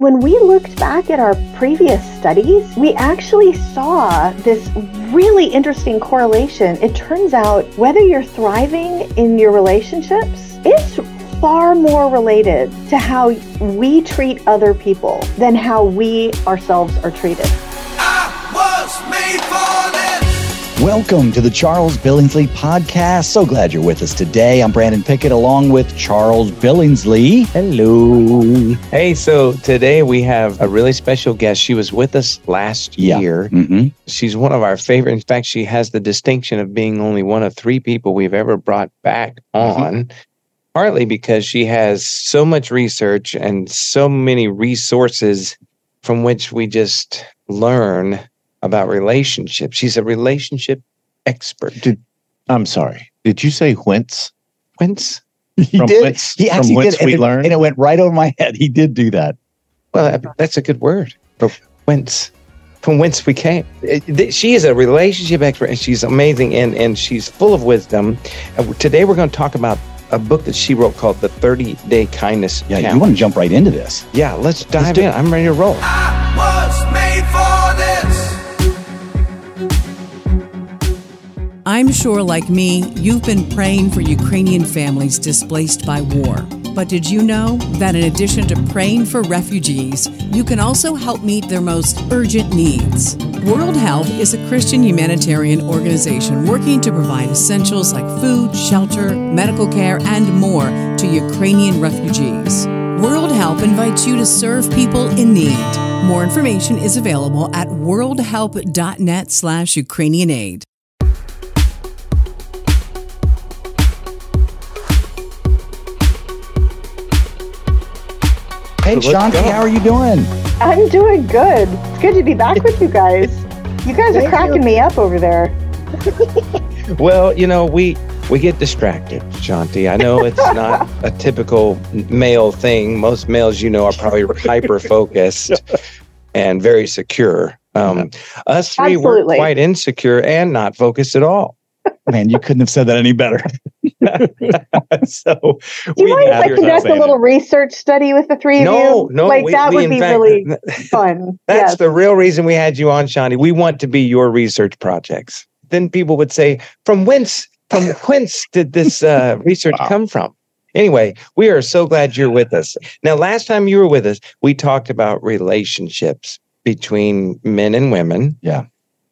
When we looked back at our previous studies, we actually saw this really interesting correlation. It turns out whether you're thriving in your relationships, it's far more related to how we treat other people than how we ourselves are treated. Welcome to the Charles Billingsley Podcast. So glad you're with us today. I'm Brandon Pickett along with Charles Billingsley. Hello. Hey, so today we have a really special guest. She was with us last Yeah. year. Mm-hmm. She's one of our favorite. In fact, she has the distinction of being only one of three people we've ever brought back Mhm. on. Partly because she has so much research and so many resources from which we just learn about relationships. She's a relationship expert. I'm sorry. Did you say whence? Whence? He From did. whence- he from actually whence did, and we it, learn? and it went right over my head. He did do that. Well, that's a good word. But whence? From whence we came. It- th- She is a relationship expert and she's amazing and, and she's full of wisdom. And today we're going to talk about a book that she wrote called The 30 Day Kindness Yeah, Challenge. you want to jump right into this? yeah, let's dive do in. I'm ready to roll. I'm sure, like me, you've been praying for Ukrainian families displaced by war. But did you know that in addition to praying for refugees, you can also help meet their most urgent needs? World Help is a Christian humanitarian organization working to provide essentials like food, shelter, medical care, and more to Ukrainian refugees. World Help invites you to serve people in need. More information is available at worldhelp.net slash Ukrainian aid. Hey, So let's Shaunti, go. how are you doing? I'm doing good. It's good to be back with you guys. You guys are cracking me up over there. Well, you know, we we get distracted, Shaunti. I know it's not a typical male thing. Most males, you know, are probably hyper focused and very secure. Um, us three were quite insecure and not focused at all. Man, you couldn't have said that any better. so Do you we mind if I conduct a little research study with the three of you? no, like we- that we would be fact- really fun. That's yes. the real reason we had you on, Shaunti. We want to be your research projects. Then people would say, "From whence? From whence did this uh, research Wow. come from?" Anyway, we are so glad you're with us. Now, last time you were with us, we talked about relationships between men and women. Yeah.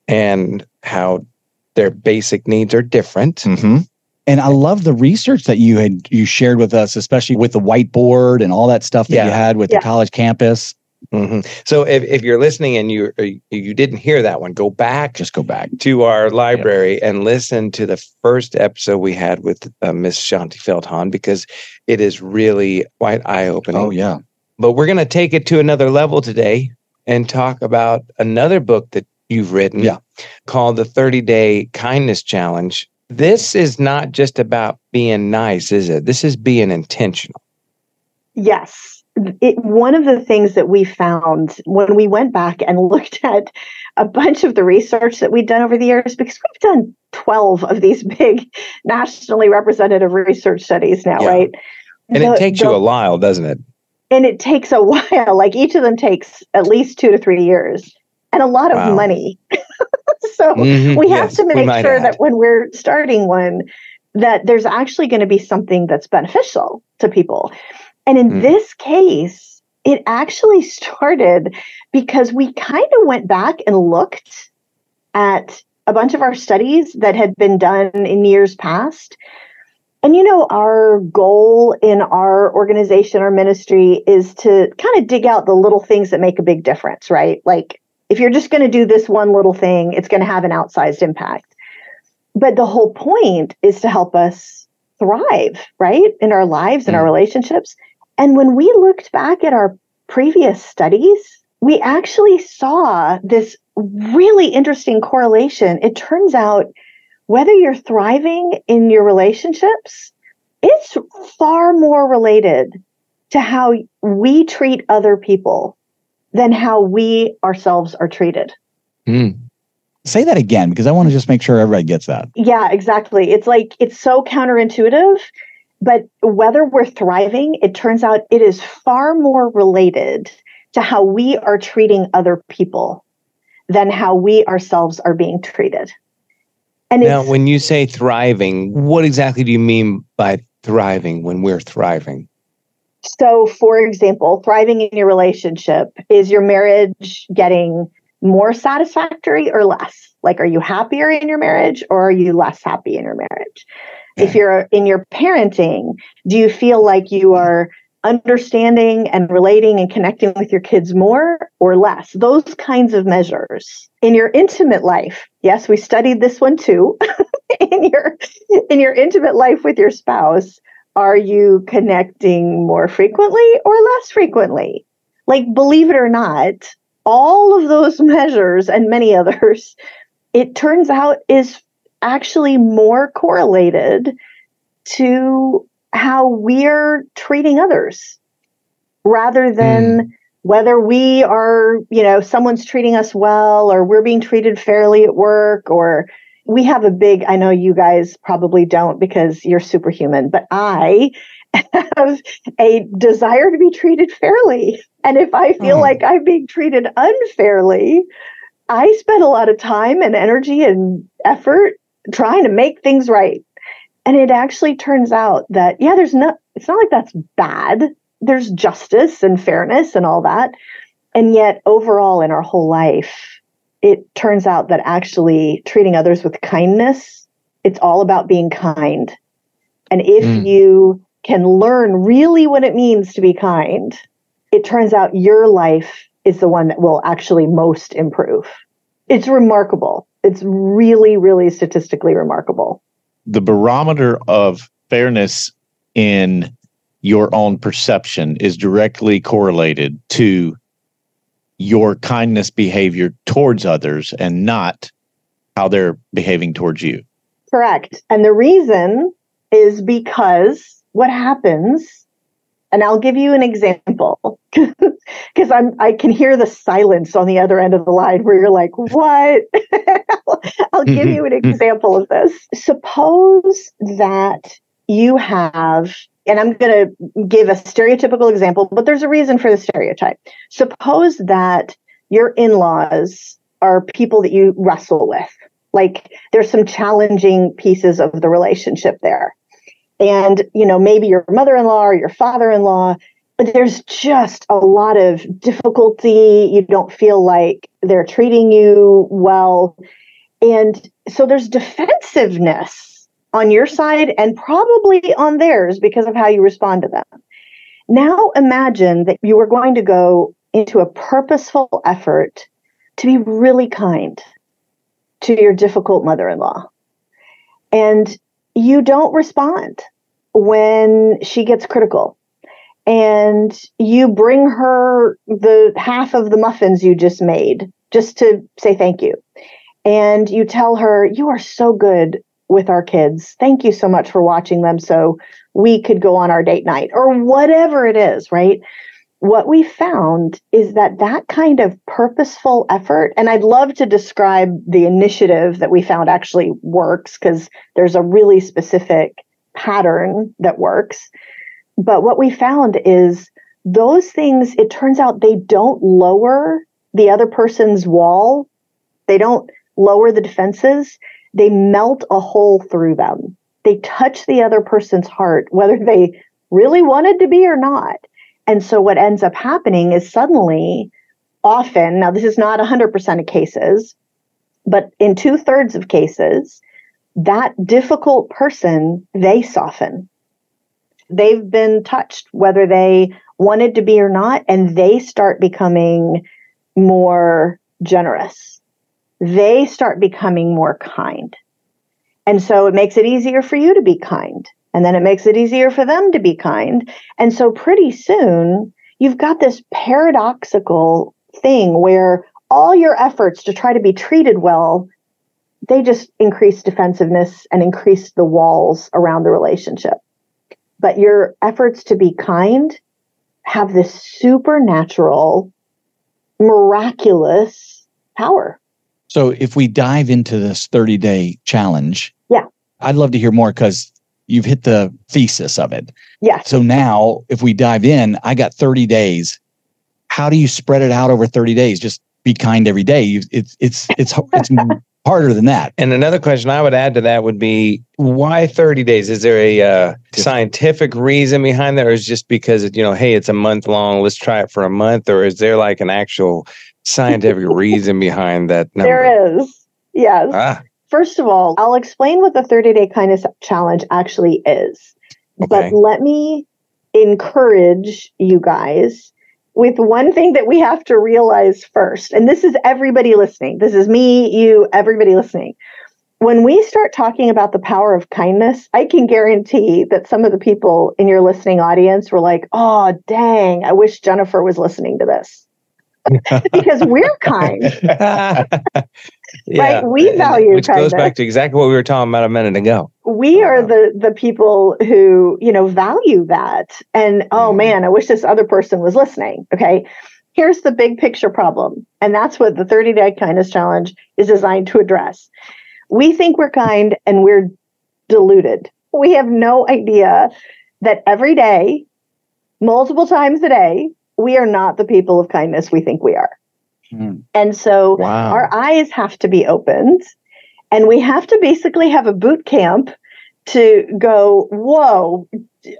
and how their basic needs are different. Mm-hmm. And I love the research that you had you shared with us, especially with the whiteboard and all that stuff that you had with Yeah. the college campus. Mhm. So, if, if you're listening and you you didn't hear that one, go back Just go back. to our library and listen to the first episode we had with uh, Miss Shaunti Feldhahn because it is really quite eye opening. Oh yeah. But we're going to take it to another level today and talk about another book that you've written Yeah. called The 30 Day Kindness Challenge. This is not just about being nice, is it? This is being intentional. Yes. It, one of the things that we found when we went back and looked at a bunch of the research that we'd done over the years, because we've done 12 of these big nationally representative research studies now, Yeah. right? And The- it takes the- you a while, doesn't it? and it takes a while. Like each of them takes at least two to three years and a lot of Wow. money. so Mhm. we have Yes, to make sure add. that when we're starting one, that there's actually going to be something that's beneficial to people. And in Mm. this case, it actually started because we kind of went back and looked at a bunch of our studies that had been done in years past. And you know, our goal in our organization, our ministry is to kind of dig out the little things that make a big difference, right? Like if you're just going to do this one little thing, it's going to have an outsized impact. But the whole point is to help us thrive, right? In our lives and our mm. relationships. And when we looked back at our previous studies, we actually saw this really interesting correlation. It turns out whether you're thriving in your relationships, it's far more related to how we treat other people than how we ourselves are treated. Mm. Say that again because I want to just make sure everybody gets that. Yeah, exactly. It's like it's so counterintuitive, but whether we're thriving, it turns out it is far more related to how we are treating other people than how we ourselves are being treated. And now, when you say thriving, what exactly do you mean by thriving when we're thriving? So, for example, thriving in your relationship is your marriage getting more satisfactory or less? Like, are you happier in your marriage or are you less happy in your marriage? If you're in your parenting, do you feel like you are understanding and relating and connecting with your kids more or less? Those kinds of measures. In your intimate life, yes, we studied this one too. in your in your intimate life with your spouse, are you connecting more frequently or less frequently? Like believe it or not, all of those measures and many others, it turns out is actually more correlated to how we're treating others rather than mm. whether we are, you know, someone's treating us well or we're being treated fairly at work or we have a big, I know you guys probably don't because you're superhuman, but I have a desire to be treated fairly. And if I feel mm. like I'm being treated unfairly, I spend a lot of time and energy and effort trying to make things right. And it actually turns out that, yeah, there's not, it's not like that's bad. There's justice and fairness and all that. And yet, overall, in our whole life, it turns out that actually treating others with kindness, it's all about being kind. And if mm. you can learn really what it means to be kind, it turns out your life is the one that will actually most improve. It's remarkable. It's really, really statistically remarkable. The barometer of fairness in your own perception is directly correlated to your kindness behavior towards others and not how they're behaving towards you. Correct. And the reason is because what happens and I'll give you an example because I'm I can hear the silence on the other end of the line where you're like, "What?" I'll give mm-hmm. you an mm-hmm. example of this. Suppose that you have and I'm going to give a stereotypical example, but there's a reason for the stereotype. Suppose that your in-laws are people that you wrestle with. Like there's some challenging pieces of the relationship there and you know maybe your mother-in-law or your father-in-law but there's just a lot of difficulty you don't feel like they're treating you well and so there's defensiveness on your side and probably on theirs because of how you respond to them. Now imagine that you are going to go into a purposeful effort to be really kind to your difficult mother-in-law. And you don't respond when she gets critical. And you bring her the half of the muffins you just made just to say thank you. And you tell her you are so good with our kids. Thank you so much for watching them so we could go on our date night or whatever it is right? What we found is that that kind of purposeful effort, and I'd love to describe the initiative that we found actually works because there's a really specific pattern that works. But what we found is those things, it turns out they don't lower the other person's wall, they don't lower the defenses, they melt a hole through them. They touch the other person's heart, whether they really wanted to be or not. And so what ends up happening is suddenly, often, now this is not 100% of cases, but in two thirds of cases, that difficult person, they soften. They've been touched, whether they wanted to be or not, and they start becoming more generous. They start becoming more kind. And so it makes it easier for you to be kind. And then it makes it easier for them to be kind. And so pretty soon, you've got this paradoxical thing where all your efforts to try to be treated well, they just increase defensiveness and increase the walls around the relationship. But your efforts to be kind have this supernatural, miraculous power. So if we dive into this 30 day challenge, yeah, I'd love to hear more because you've hit the thesis of it. Yeah. So now if we dive in, I got 30 days. how do you spread it out over 30 days? Just be kind every day. You, it's it's it's it's harder than that. And another question I would add to that would be why 30 days? Is there a uh, scientific reason behind that, or is it just because you know, hey, it's a month long, let's try it for a month, or is there like an actual scientific reason behind that number? There is. Yes. Ah, First of all, I'll explain what the 30 day kindness challenge actually is. Okay. But let me encourage you guys with one thing that we have to realize first. And this is everybody listening. This is me, you, everybody listening. When we start talking about the power of kindness, I can guarantee that some of the people in your listening audience were like, oh, dang, I wish Jennifer was listening to this. because we're kind. yeah. We value Which goes back to exactly what we were talking about a minute ago. we are the the people who you know value that and oh Mhm. man i wish this other person was listening okay here's the big picture problem and that's what the 30 day kindness challenge is designed to address we think we're kind and we're deluded we have no idea that every day multiple times a day we are not the people of kindness we think we are. Mm. and so Wow. our eyes have to be opened and we have to basically have a boot camp to go whoa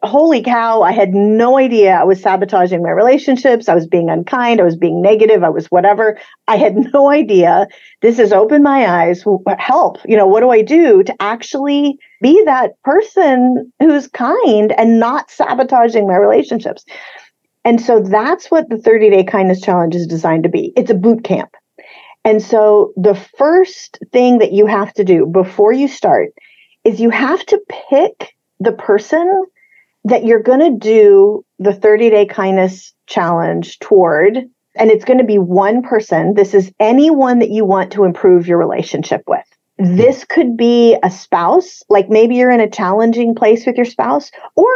holy cow i had no idea i was sabotaging my relationships. I was being unkind. I was being negative. I was whatever. I had no idea. This has opened my eyes. Help. You know what do i do to actually be that person who's kind and not sabotaging my relationships and so that's what the 30 day kindness challenge is designed to be it's a boot camp and so the first thing that you have to do before you start is you have to pick the person that you're going to do the 30 day kindness challenge toward. And it's going to be one person. This is anyone that you want to improve your relationship with. This could be a spouse, like maybe you're in a challenging place with your spouse, or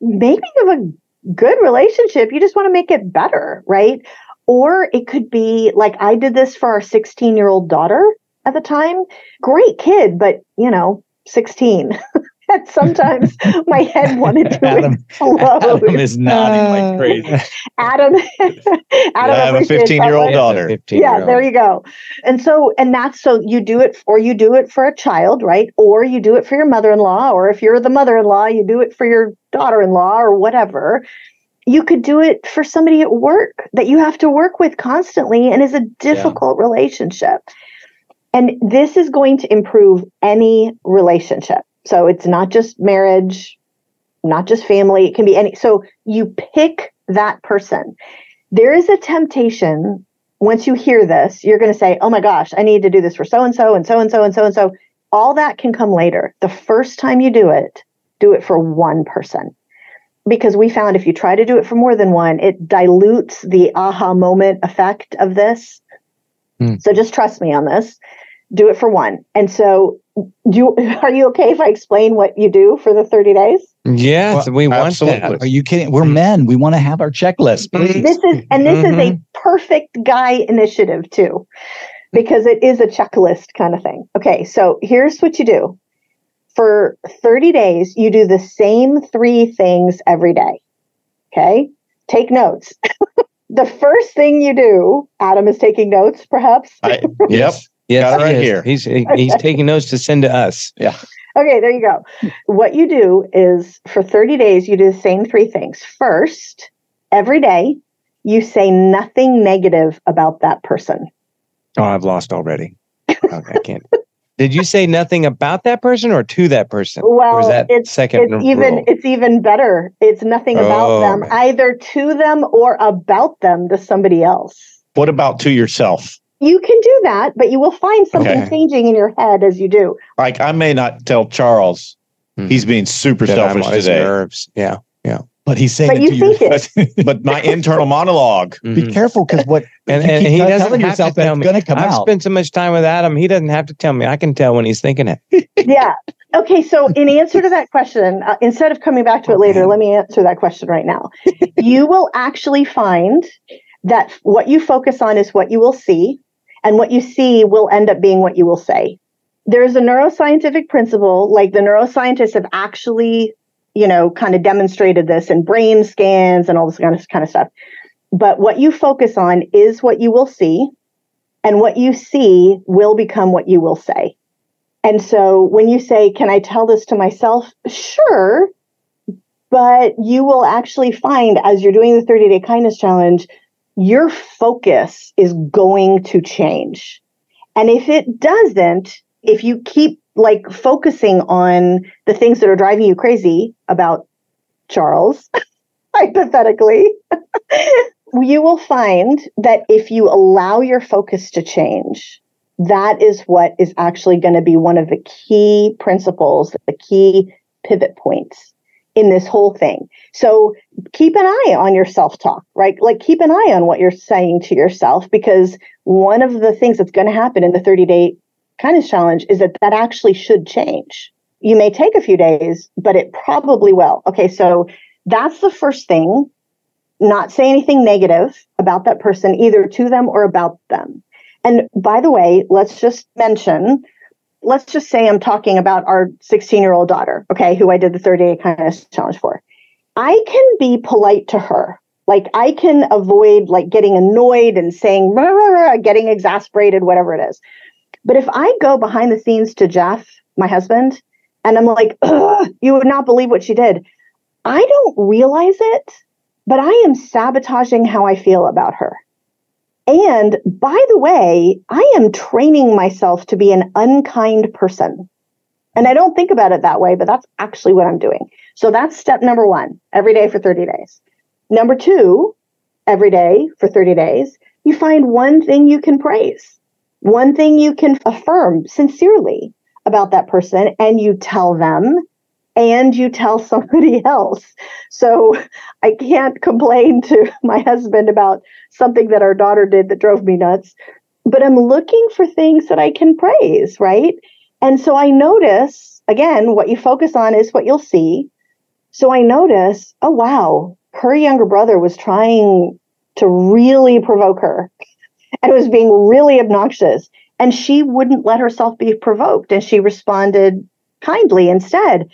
maybe you have a good relationship. You just want to make it better, right? Or it could be like I did this for our 16 year old daughter at the time. Great kid, but you know, 16. and sometimes my head wanted to Adam- explode. Adam is nodding like uh, crazy. Adam, Adam, I have a 15 year old daughter. 15 Yeah, there you go. And so, and that's so you do it, or you do it for a child, right? Or you do it for your mother in law, or if you're the mother in law, you do it for your daughter in law, or whatever. You could do it for somebody at work that you have to work with constantly and is a difficult relationship. And this is going to improve any relationship. So it's not just marriage, not just family, it can be any. So you pick that person. There is a temptation once you hear this, you're going to say, oh my gosh, I need to do this for so and so and so and so and so and so. All that can come later. The first time you do it, do it for one person. Because we found if you try to do it for more than one, it dilutes the aha moment effect of this. Hmm. So just trust me on this. Do it for one. And so, do you, are you okay if I explain what you do for the 30 days? Yes, Well, we want absolutely. that. Are you kidding? We're men. We want to have our checklist, please. This is and this is a mm-hmm. perfect guy initiative too, because it is a checklist kind of thing. Okay, so here's what you do. For 30 days, you do the same three things every day. Okay? Take notes. the first thing you do, Adam is taking notes, perhaps. I, yep. Yes, Got it right he here. He's he- he's taking notes to send to us. Yeah. Okay, there you go. What you do is for 30 days, you do the same three things. First, every day, you say nothing negative about that person. Oh, I've lost already. Okay, I can't. Did you say nothing about that person or to that person? Well, is that it's second it's even rule? it's even better. It's nothing about Oh, them, man. either to them or about them to somebody else. What about to yourself? You can do that, but you will find something Okay. changing in your head as you do. Like I may not tell Charles Hmm. he's being super That I'm selfish today, nerves. Yeah. But he's saying But it you to you. think it. but my internal monologue. Be Mhm. careful because what And, and he doesn't have yourself to tell that's me. going to come I've out. spent so much time with Adam. He doesn't have to tell me. I can tell when he's thinking it. yeah. Okay. So, in answer to that question, uh, instead of coming back to it later, let me answer that question right now. you will actually find that what you focus on is what you will see, and what you see will end up being what you will say. There's a neuroscientific principle, like the neuroscientists have actually, you know, kind of demonstrated this in brain scans and all this kind of kind of stuff. but what you focus on is what you will see, and what you see will become what you will say. And so when you say, Can I tell this to myself? Sure. But you will actually find as you're doing the 30 day kindness challenge, your focus is going to change. And if it doesn't, if you keep like focusing on the things that are driving you crazy about Charles, hypothetically, you will find that if you allow your focus to change, that is what is actually going to be one of the key principles, the key pivot points in this whole thing. So keep an eye on your self talk, right? Like keep an eye on what you're saying to yourself because one of the things that's going to happen in the 30 day kindness challenge is that that actually should change. You may take a few days, but it probably will. Okay, so that's the first thing. Not say anything negative about that person, either to them or about them. And by the way, let's just mention let's just say I'm talking about our 16 year old daughter, okay, who I did the 30 day kindness challenge for. I can be polite to her. Like I can avoid like getting annoyed and saying, rah, rah, rah, getting exasperated, whatever it is. But if I go behind the scenes to Jeff, my husband, and I'm like, you would not believe what she did. I don't realize it, but I am sabotaging how I feel about her. And by the way, I am training myself to be an unkind person. And I don't think about it that way, but that's actually what I'm doing. So that's step number one every day for 30 days. Number two, every day for 30 days, you find one thing you can praise, one thing you can affirm sincerely about that person, and you tell them and you tell somebody else. So I can't complain to my husband about something that our daughter did that drove me nuts, but I'm looking for things that I can praise, right? And so I notice, again, what you focus on is what you'll see. So I notice, oh, wow, her younger brother was trying to really provoke her and was being really obnoxious. And she wouldn't let herself be provoked. And she responded kindly instead.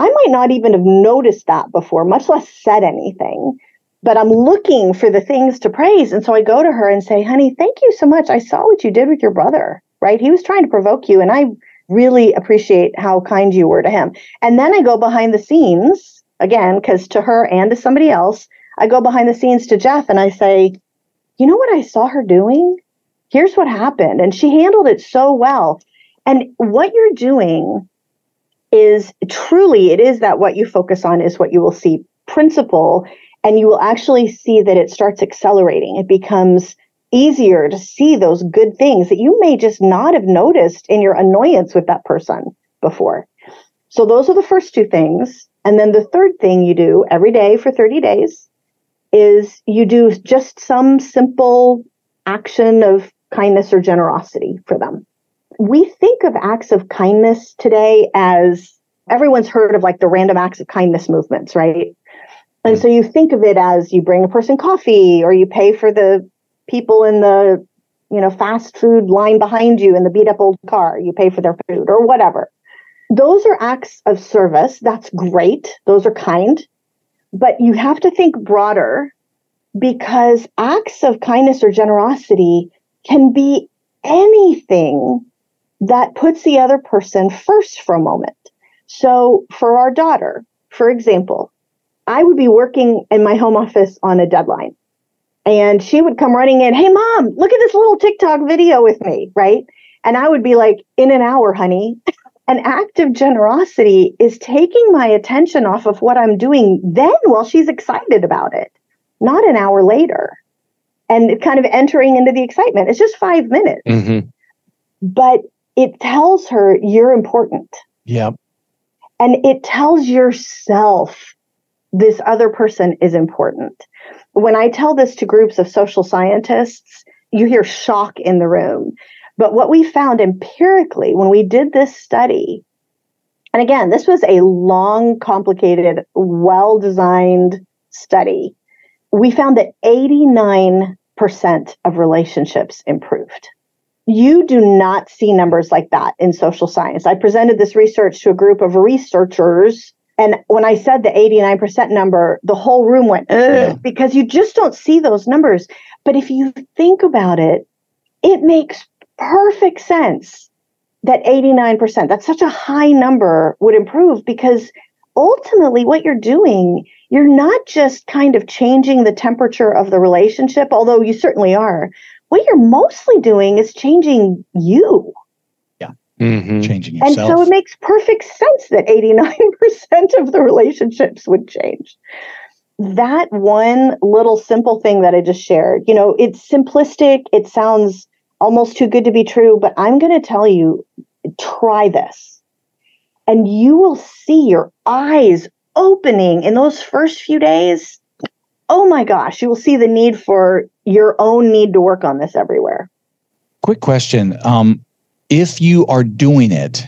I might not even have noticed that before, much less said anything. But I'm looking for the things to praise. And so I go to her and say, honey, thank you so much. I saw what you did with your brother, right? He was trying to provoke you. And I really appreciate how kind you were to him. And then I go behind the scenes again, because to her and to somebody else, I go behind the scenes to Jeff and I say, you know what I saw her doing? Here's what happened. And she handled it so well. And what you're doing is truly it is that what you focus on is what you will see principle and you will actually see that it starts accelerating. It becomes easier to see those good things that you may just not have noticed in your annoyance with that person before. So those are the first two things. And then the third thing you do every day for 30 days is you do just some simple action of kindness or generosity for them we think of acts of kindness today as everyone's heard of like the random acts of kindness movements, right? And hmm. so you think of it as you bring a person coffee or you pay for the people in the you know fast food line behind you in the beat up old car. You pay for their food or whatever. Those are acts of service. That's great. Those are kind. But you have to think broader because acts of kindness or generosity can be anything that puts the other person first for a moment. So, for our daughter, for example, I would be working in my home office on a deadline, and she would come running in, Hey, mom, look at this little TikTok video with me, right? And I would be like, In an hour, honey. An act of generosity is taking my attention off of what I'm doing then while she's excited about it, not an hour later. And kind of entering into the excitement. It's just five minutes. Mm-hmm. But it tells her you're important. Yeah. And it tells yourself this other person is important. When I tell this to groups of social scientists, you hear shock in the room. But what we found empirically when we did this study, and again, this was a long, complicated, well designed study, we found that 89% of relationships improved. You do not see numbers like that in social science. I presented this research to a group of researchers And when I said the 89% number, the whole room went, Yeah. because you just don't see those numbers. But if you think about it, it makes perfect sense that 89%, that's such a high number, would improve because ultimately what you're doing, you're not just kind of changing the temperature of the relationship, although you certainly are. What you're mostly doing is changing you. Mhm. Changing And so it makes perfect sense that 89% of the relationships would change. That one little simple thing that I just shared, you know, it's simplistic. It sounds almost too good to be true, but I'm going to tell you try this. And you will see your eyes opening in those first few days. Oh my gosh, you will see the need for your own need to work on this everywhere. Quick question. Um, if you are doing it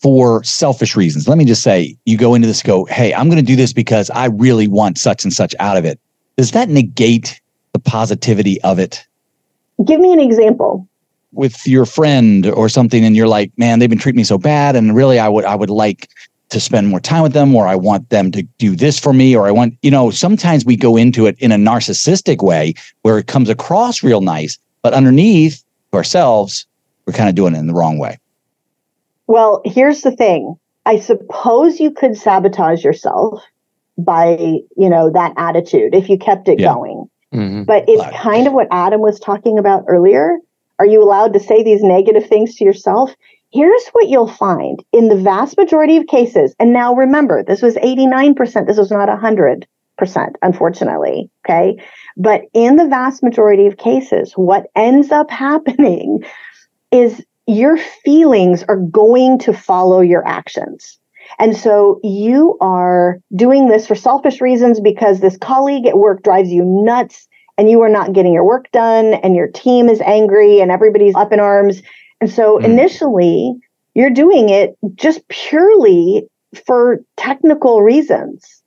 for selfish reasons, let me just say you go into this, go, hey, I'm going to do this because I really want such and such out of it. Does that negate the positivity of it Give me an example. with your friend or something? And you're like, man, they've been treating me so bad. And really, I would, I would like to spend more time with them, or I want them to do this for me, or I want, you know, sometimes we go into it in a narcissistic way where it comes across real nice, but underneath ourselves, we're kind of doing it in the wrong way. Well, here's the thing. I suppose you could sabotage yourself by, you know, that attitude if you kept it Yeah. going. Mhm. But it's Right. kind of what Adam was talking about earlier. Are you allowed to say these negative things to yourself? Here's what you'll find in the vast majority of cases. And now remember, this was 89%. This was not 100%, unfortunately. Okay. But in the vast majority of cases, what ends up happening is your feelings are going to follow your actions. And so you are doing this for selfish reasons because this colleague at work drives you nuts and you are not getting your work done and your team is angry and everybody's up in arms. And so Mm. initially you're doing it just purely for technical reasons.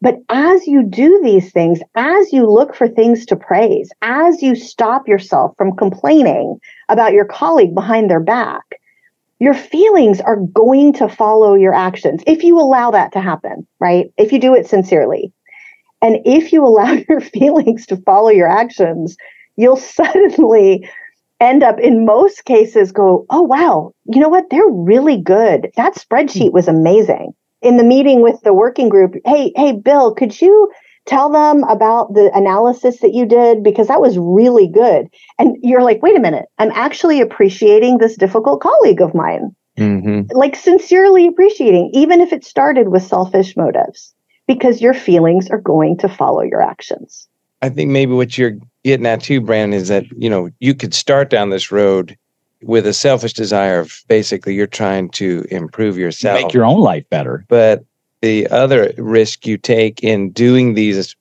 But as you do these things, as you look for things to praise, as you stop yourself from complaining about your colleague behind their back, your feelings are going to follow your actions if you allow that to happen, right? If you do it sincerely. And if you allow your feelings to follow your actions, you'll suddenly end up in most cases go, oh, wow, you know what? They're really good. That spreadsheet was amazing. In the meeting with the working group, hey, hey, Bill, could you tell them about the analysis that you did? Because that was really good. And you're like, wait a minute, I'm actually appreciating this difficult colleague of mine Mhm. like sincerely appreciating, even if it started with selfish motives, because your feelings are going to follow your actions. I think maybe what you're getting at too, Brandon, is that you know you could start down this road with a selfish desire of basically you're trying to improve yourself, Make your own life better. but the other risk you take in doing these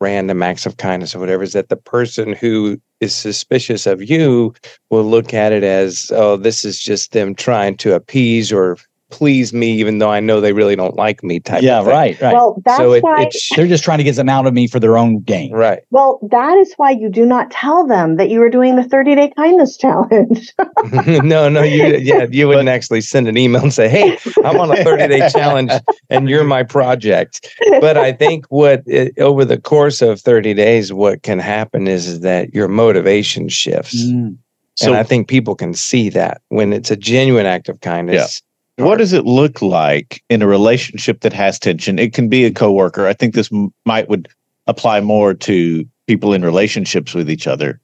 random acts of kindness or whatever is that the person who is suspicious of you will look at it as oh this is just them trying to appease or please me even though i know they really don't like me type Yeah, of thing. right, right. Well, that's so it, why. it's They're just trying to get them out of me for their own gain. right well, that is why you do not tell them that you are doing the 30 day kindness challenge. no, no, you yeah, you wouldn't actually send an email and say, "Hey, I'm on a 30 day challenge, and you're my project." But I think what it, over the course of 30 days, what can happen is, is that your motivation shifts, Mm. So and I think people can see that when it's a genuine act of kindness. What does it look like in a relationship that has tension? It can be a coworker. I think this might would apply more to people in relationships with each other.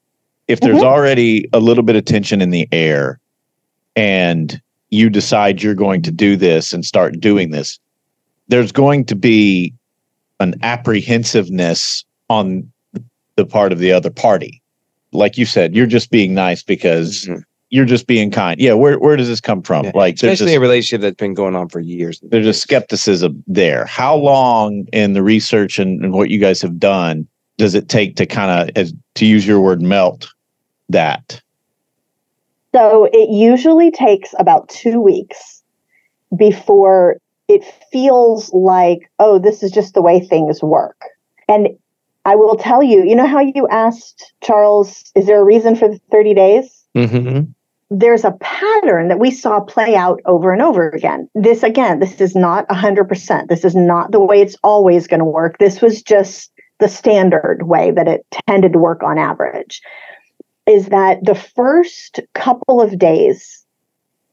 If there's Mhm. already a little bit of tension in the air and you decide you're going to do this and start doing this, there's going to be an apprehensiveness on the part of the other party. Like you said, you're just being nice because Mhm. You're just being kind. Yeah, where where does this come from? Yeah. Like there's Especially this- a relationship that's been going on for years. there's a skepticism there. How long in the research and, and what you guys have done does it take to kind of, to use your word, melt that? So it usually takes about two weeks before it feels like, oh, this is just the way things work. And I will tell you, you know how you asked Charles, is there a reason for the 30 days? hmm there's a pattern that we saw play out over and over again. This, again, this is not 100%. This is not the way it's always going to work. This was just the standard way that it tended to work on average. Is that the first couple of days,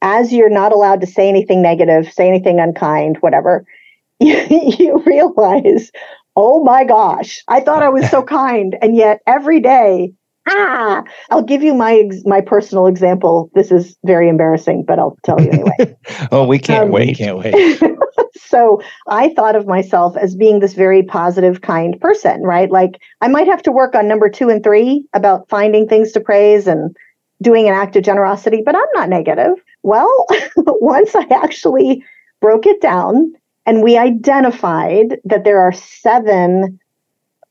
as you're not allowed to say anything negative, say anything unkind, whatever, you, you realize, oh my gosh, I thought I was so kind. And yet every day ah i'll give you my my personal example. This is very embarrassing but i'll tell you anyway. Oh we can't Um, wait. Can't wait. so i thought of myself as being this very positive kind person right? Like i might have to work on number two and three about finding things to praise and doing an act of generosity but i'm not negative. Well once i actually broke it down and we identified that there are seven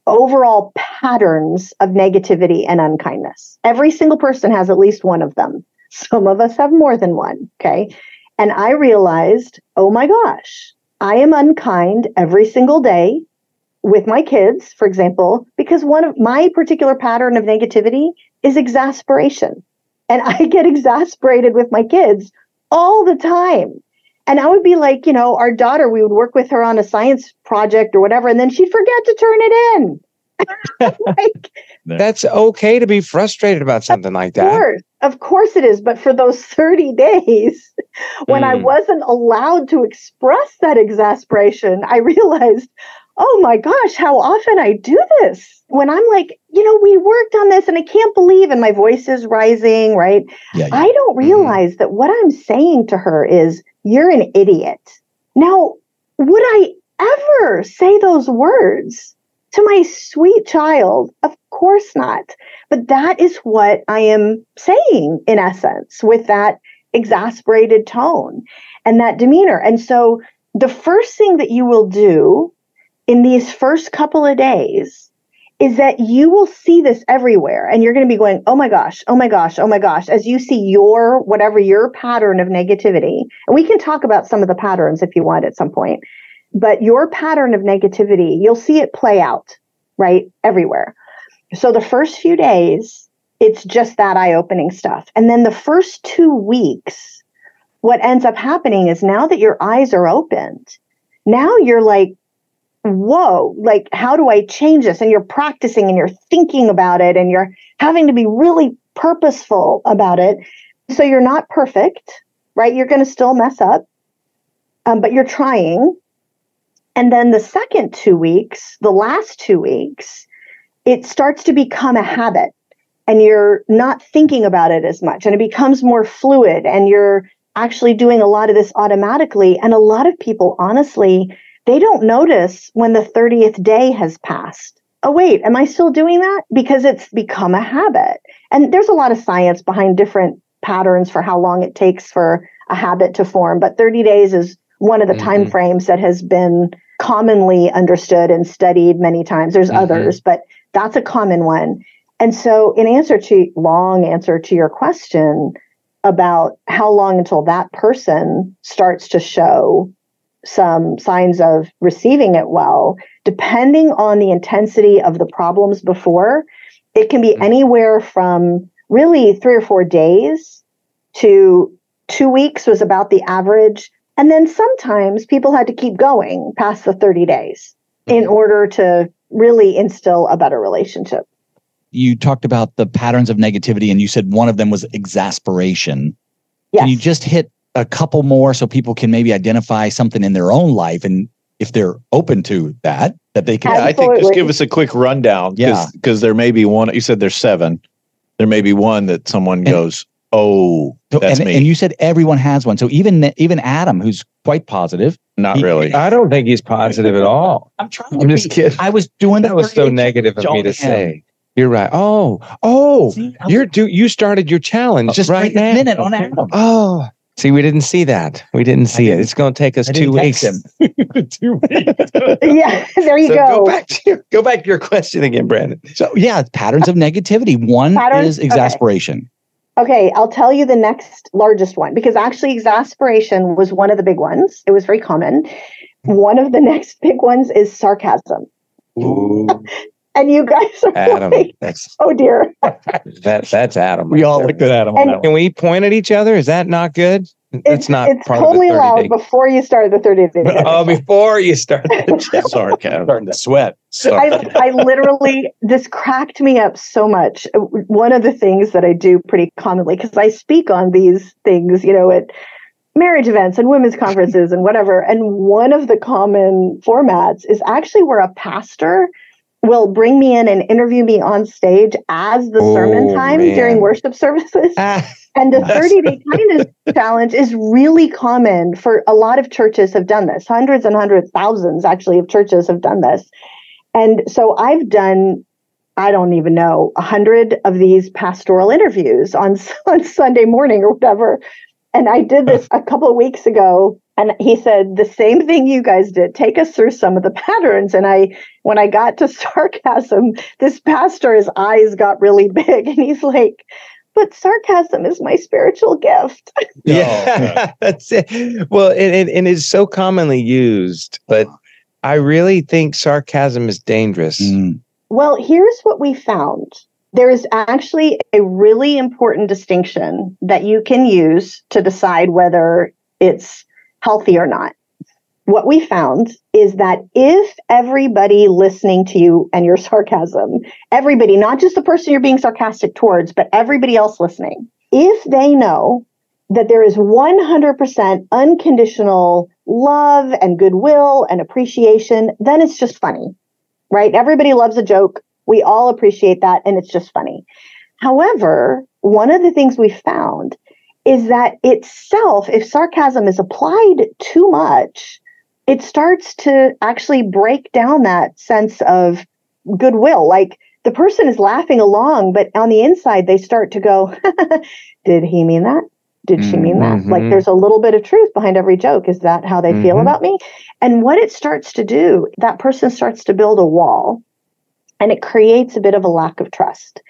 overall patterns of negativity and unkindness. Every single person has at least one of them. Some of us have more than one. Okay. And I realized, oh my gosh, I am unkind every single day with my kids, for example, because one of my particular pattern of negativity is exasperation. And I get exasperated with my kids all the time. And I would be like, you know, our daughter, we would work with her on a science project or whatever, and then she'd forget to turn it in. like, That's okay to be frustrated about something like of that. course, of course it is. But for those 30 days, when I Mm. wasn't allowed to express that exasperation, I realized, oh my gosh, how often I do this. When I'm like, you know, we worked on this and I can't believe, and my voice is rising, right? Yeah, yeah. I don't realize that what I'm saying to her is, you're an idiot. Now, would I ever say those words to my sweet child? Of course not. But that is what I am saying in essence with that exasperated tone and that demeanor. And so the first thing that you will do in these first couple of days is that you will see this everywhere and you're going to be going, oh my gosh, oh my gosh, oh my gosh, as you see your, whatever your pattern of negativity. And we can talk about some of the patterns if you want at some point, but your pattern of negativity, you'll see it play out, right? Everywhere. So the first few days, it's just that eye opening stuff. And then the first two weeks, what ends up happening is now that your eyes are opened, now you're like, whoa, like, how do I change this? And you're practicing and you're thinking about it and you're having to be really purposeful about it. So you're not perfect, right? You're going to still mess up, um, but you're trying. And then the second two weeks, the last two weeks, it starts to become a habit and you're not thinking about it as much and it becomes more fluid and you're actually doing a lot of this automatically. And a lot of people, honestly, they don't notice when the 30th day has passed. Oh, wait, am I still doing that? Because it's become a habit. And there's a lot of science behind different patterns for how long it takes for a habit to form. But 30 days is one of the time Mhm. frames that has been commonly understood and studied many times. There's Mhm. others, but that's a common one. And so, in answer to long answer to your question about how long until that person starts to show some signs of receiving it well, depending on the intensity of the problems before, it can be Mhm. anywhere from really three or four days to two weeks was about the average. And then sometimes people had to keep going past the 30 days in order to really instill a better relationship. You talked about the patterns of negativity, and you said one of them was exasperation. Yes. Can you just hit a couple more so people can maybe identify something in their own life, and if they're open to that, that they can. Yeah, I think just give us a quick rundown. Yeah. Because there may be one, you said there's seven. There may be one that someone And- goes, oh, So- that's and, me. and you said everyone has one. So even even Adam, who's quite positive, Not he- really. I don't think he's positive at all. I'm trying. I'm just kidding. I was doing That was so negative of me to him. say. You're right. Oh, oh, See, you're do you started your challenge just right right now. minute on Adam. Oh, see, we didn't see that. We didn't see it. didn't- It's going to take us two weeks. two weeks. yeah, there you so go. go back to your, go back to your question again, Brandon. So yeah, patterns of negativity. One Patterns? is Okay. exasperation. Okay, I'll tell you the next largest one because actually exasperation was one of the big ones. It was very common. One of the next big ones is sarcasm. Ooh. And you guys are Adam, like, that's oh dear. that that's Adam. We right all there. looked at Adam. And- Can we point at each other? Is that not good? That's It's, not it's part totally of the allowed day. before you start the 30 day. Oh, before you start the Sorry, Kat. starting to sweat. I, I literally, this cracked me up so much. One of the things that I do pretty commonly, because I speak on these things, you know, at marriage events and women's conferences and whatever. And one of the common formats is actually where a pastor will bring me in and interview me on stage as the sermon Oh, time man. during worship services. Ah, And the 30 day kindness challenge is really common for a lot of churches have done this. Hundreds and hundreds, thousands actually of churches have done this. And so I've done, I don't even know, a hundred of these pastoral interviews on, on Sunday morning or whatever. And I did this a couple of weeks ago. And he said the same thing you guys did. Take us through some of the patterns. And I, when I got to sarcasm, this pastor, his eyes got really big and he's like, but sarcasm is my spiritual gift. yeah, that's it. Well, and, and, and it's so commonly used, but I really think sarcasm is dangerous. Mm. Well, here's what we found. There is actually a really important distinction that you can use to decide whether it's healthy or not. What we found is that if everybody listening to you and your sarcasm, everybody, not just the person you're being sarcastic towards, but everybody else listening, if they know that there is 100% unconditional love and goodwill and appreciation, then it's just funny right? Everybody loves a joke. We all appreciate that, and it's just funny. However, one of the things we found is that itself, if sarcasm is applied too much, it starts to actually break down that sense of goodwill. Like the person is laughing along, but on the inside, they start to go, Did he mean that? Did she mean that? Like Mhm. there's a little bit of truth behind every joke. Is that how they feel Mhm. about me? And what it starts to do, that person starts to build a wall and it creates a bit of a lack of trust.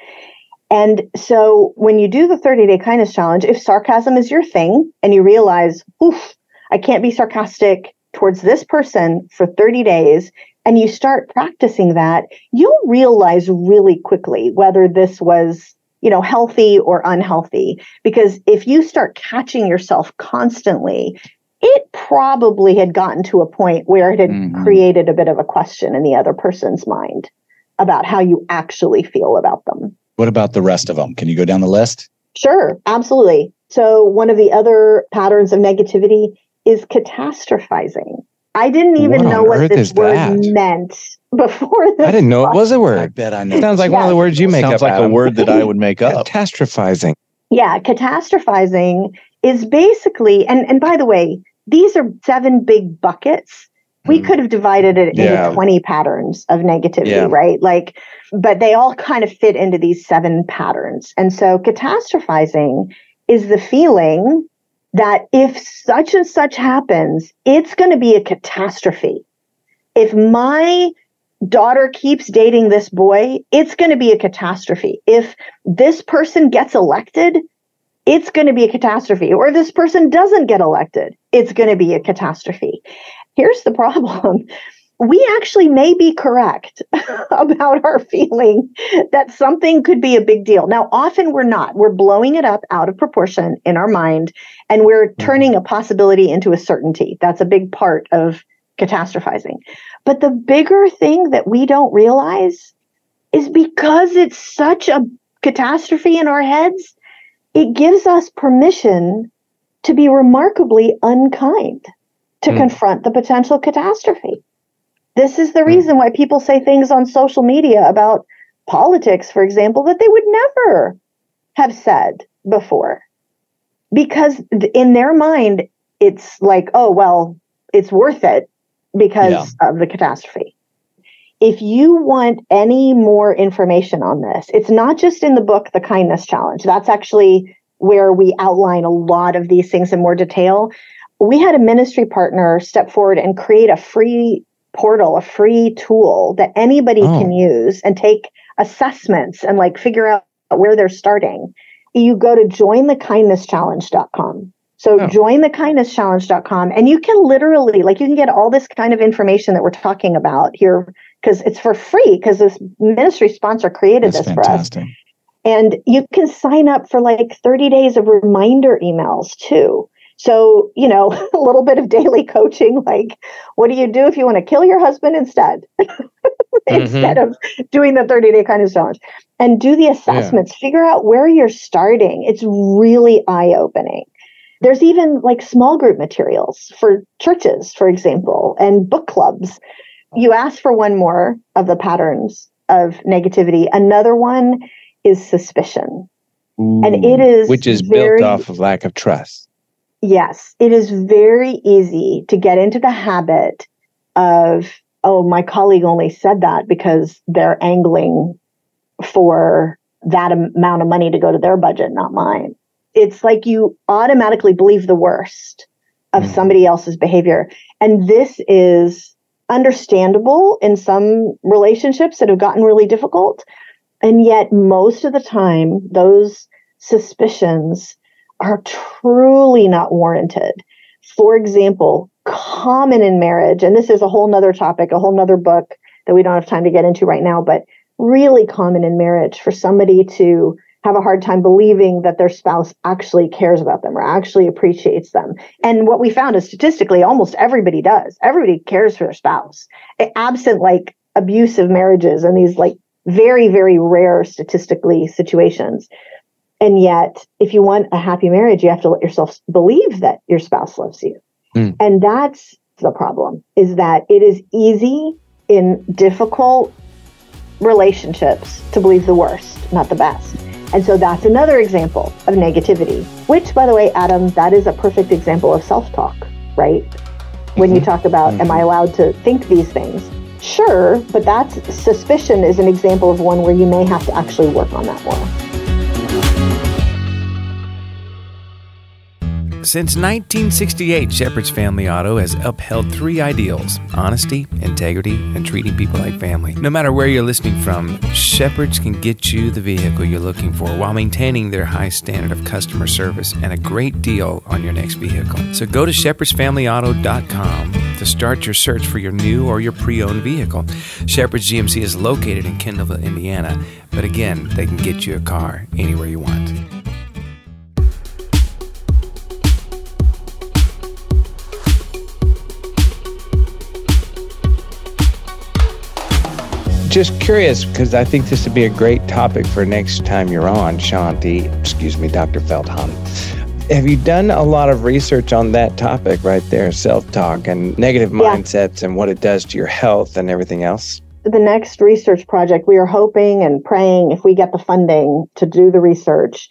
And so when you do the 30 day kindness challenge, if sarcasm is your thing and you realize, oof, I can't be sarcastic towards this person for 30 days, and you start practicing that, you'll realize really quickly whether this was you know healthy or unhealthy because if you start catching yourself constantly it probably had gotten to a point where it had Mhm. created a bit of a question in the other person's mind about how you actually feel about them. What about the rest of them? Can you go down the list? Sure, absolutely. So, one of the other patterns of negativity is catastrophizing. I didn't even What know what this is word that? meant before this. I didn't know it was a word. I bet I know. It sounds like one of the words you make Sounds up. like a word that I would make up. Catastrophizing. Yeah, catastrophizing is basically, and, and by the way, these are seven big buckets. We Mhm. could have divided it Yeah. into 20 patterns of negativity, Yeah. right? Like, but they all kind of fit into these seven patterns. And so catastrophizing is the feeling that if such and such happens, it's going to be a catastrophe. If my daughter keeps dating this boy, it's going to be a catastrophe. If this person gets elected, it's going to be a catastrophe. Or if this person doesn't get elected, it's going to be a catastrophe. Here's the problem. We actually may be correct about our feeling that something could be a big deal. Now, often we're not. We're blowing it up out of proportion in our mind, and we're mm-hmm. turning a possibility into a certainty. That's a big part of catastrophizing. But the bigger thing that we don't realize is because it's such a catastrophe in our heads, it gives us permission to be remarkably unkind, to Hmm. confront the potential catastrophe. This is the reason why people say things on social media about politics, for example, that they would never have said before. Because in their mind, it's like, oh, well, it's worth it because of the catastrophe. If you want any more information on this, it's not just in the book, The Kindness Challenge. That's actually where we outline a lot of these things in more detail. We had a ministry partner step forward and create a free portal, a free tool that anybody Oh. can use and take assessments and like figure out where they're starting. You go to jointhekindnesschallenge.com. So Oh. jointhekindnesschallenge.com and you can literally like you can get all this kind of information that we're talking about here because it's for free because this ministry sponsor created That's this for us. fantastic. And you can sign up for like 30 days of reminder emails too. So, you know, a little bit of daily coaching like, what do you do if you want to kill your husband instead? Mm-hmm. instead of doing the 30 day kindness challenge and do the assessments, figure out where you're starting. It's really eye opening. There's even like small group materials for churches, for example, and book clubs. You ask for one more of the patterns of negativity. Another one is suspicion. And it is which is very, built off of lack of trust. Yes, it is very easy to get into the habit of, oh, my colleague only said that because they're angling for that amount of money to go to their budget, not mine. It's like you automatically believe the worst of Mhm. somebody else's behavior. And this is understandable in some relationships that have gotten really difficult. And yet, most of the time, those suspicions are truly not warranted. For example, common in marriage, and this is a whole nother topic, a whole nother book that we don't have time to get into right now, but really common in marriage for somebody to have a hard time believing that their spouse actually cares about them or actually appreciates them. And what we found is statistically, almost everybody does. Everybody cares for their spouse, absent like abusive marriages and these like very, very rare statistically situations. And yet, if you want a happy marriage, you have to let yourself believe that your spouse loves you. Mm. And that's the problem is that it is easy in difficult relationships to believe the worst, not the best. And so that's another example of negativity, which, by the way, Adam, that is a perfect example of self talk, right? When you talk about, am I allowed to think these things? Sure, but that's suspicion is an example of one where you may have to actually work on that more. Since 1968, Shepherd's Family Auto has upheld three ideals honesty, integrity, and treating people like family. No matter where you're listening from, Shepherd's can get you the vehicle you're looking for while maintaining their high standard of customer service and a great deal on your next vehicle. So go to shepherdsfamilyauto.com to start your search for your new or your pre owned vehicle. Shepherd's GMC is located in Kendallville, Indiana, but again, they can get you a car anywhere you want. Just curious, because I think this would be a great topic for next time you're on, Shaunti. Excuse me, Dr. Feldhahn. Have you done a lot of research on that topic right there, self-talk and negative Yeah. mindsets and what it does to your health and everything else? the next research project, we are hoping and praying if we get the funding to do the research,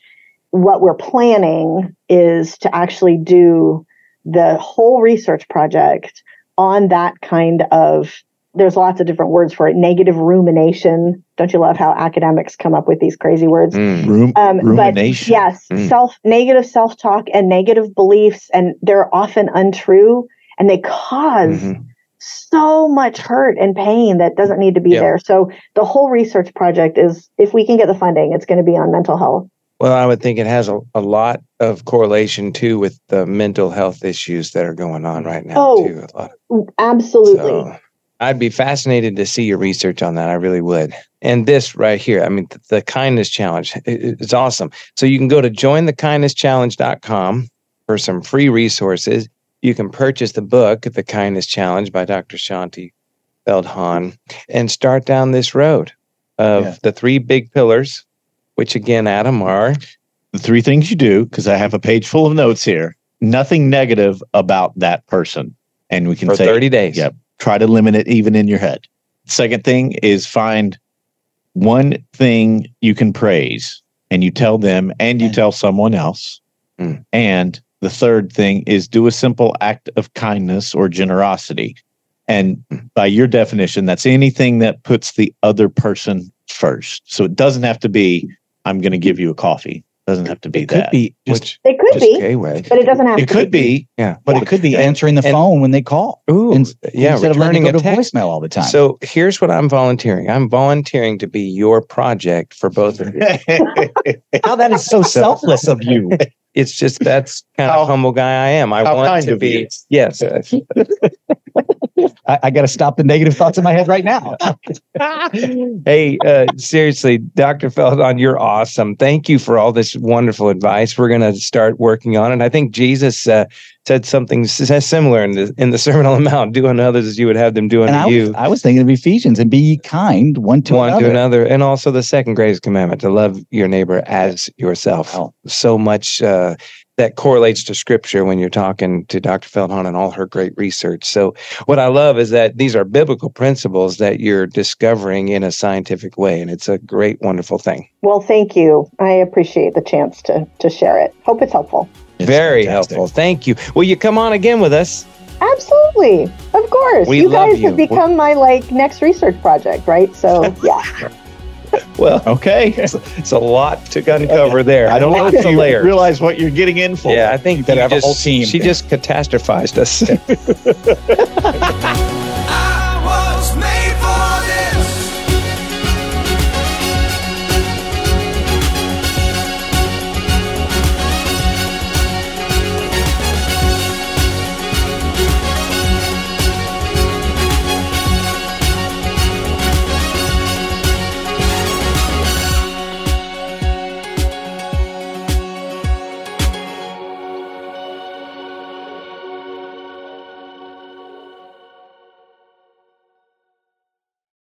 what we're planning is to actually do the whole research project on that kind of there's lots of different words for it negative rumination don't you love how academics come up with these crazy words Mm. Rum- um, but yes, Mm. self negative self talk and negative beliefs, and they're often untrue, and they because Mhm. so much hurt and pain that doesn't need to be Yeah. there. So the whole research project is, if we can get the funding, it's going to be on mental health. Well, I would think it has a, a lot of correlation too with the mental health issues that are going on right now Oh, too. A lot. Absolutely. So I'd be fascinated to see your research on that. I really would. And this right here, I mean, th- the kindness challenge is awesome. So you can go to jointhekindnesschallenge.com for some free resources. You can purchase the book, The Kindness Challenge by Dr. Shaunti Feldhahn, and start down this road of Yeah. the three big pillars, which again, Adam, are the three things you do, because I have a page full of notes here. Nothing negative about that person. And we can for say 30 days. Yep. Try to limit it even in your head. Second thing is find one thing you can praise and you tell them and you Mm. tell someone else. Mm. And the third thing is do a simple act of kindness or generosity. And by your definition, that's anything that puts the other person first. So it doesn't have to be, I'm going to give you a coffee. It doesn't have to be It could that. be just, Which it could just be, K-Way. but it doesn't have to it to could be, Yeah. but it could be answering the and- phone when they call. Ooh, In- yeah, instead of letting returning it go a to text. voicemail all the time. So here's what I'm volunteering. I'm volunteering to be your project for both of you. how that is so selfless of you. It's just that's kind How- of humble guy I am. I want to be yes. I, I got to stop the negative thoughts in my head right now. hey, uh, seriously, Dr. Feldhahn, you're awesome. Thank you for all this wonderful advice. We're going to start working on it. I think Jesus uh, said something similar in the in the Sermon on the Mount: "Do unto others as you would have them do unto I was, you." I was thinking of Ephesians and be kind one to one another. to another, and also the second greatest commandment to love your neighbor as yourself. Wow. So much uh, that correlates to scripture when you're talking to Dr. Feldhahn and all her great research. So, what I love is that these are biblical principles that you're discovering in a scientific way, and it's a great, wonderful thing. Well, thank you. I appreciate the chance to to share it. Hope it's helpful. It's Very fantastic. helpful. Thank you. Will you come on again with us? Absolutely. Of course. We you love guys you. have become my like next research project, right? So yeah. Well, Okay. it's a lot to uncover there. I don't know Lots if you layers. realize what you're getting in for. Yeah, I think better you have a whole team. She just catastrophized us. I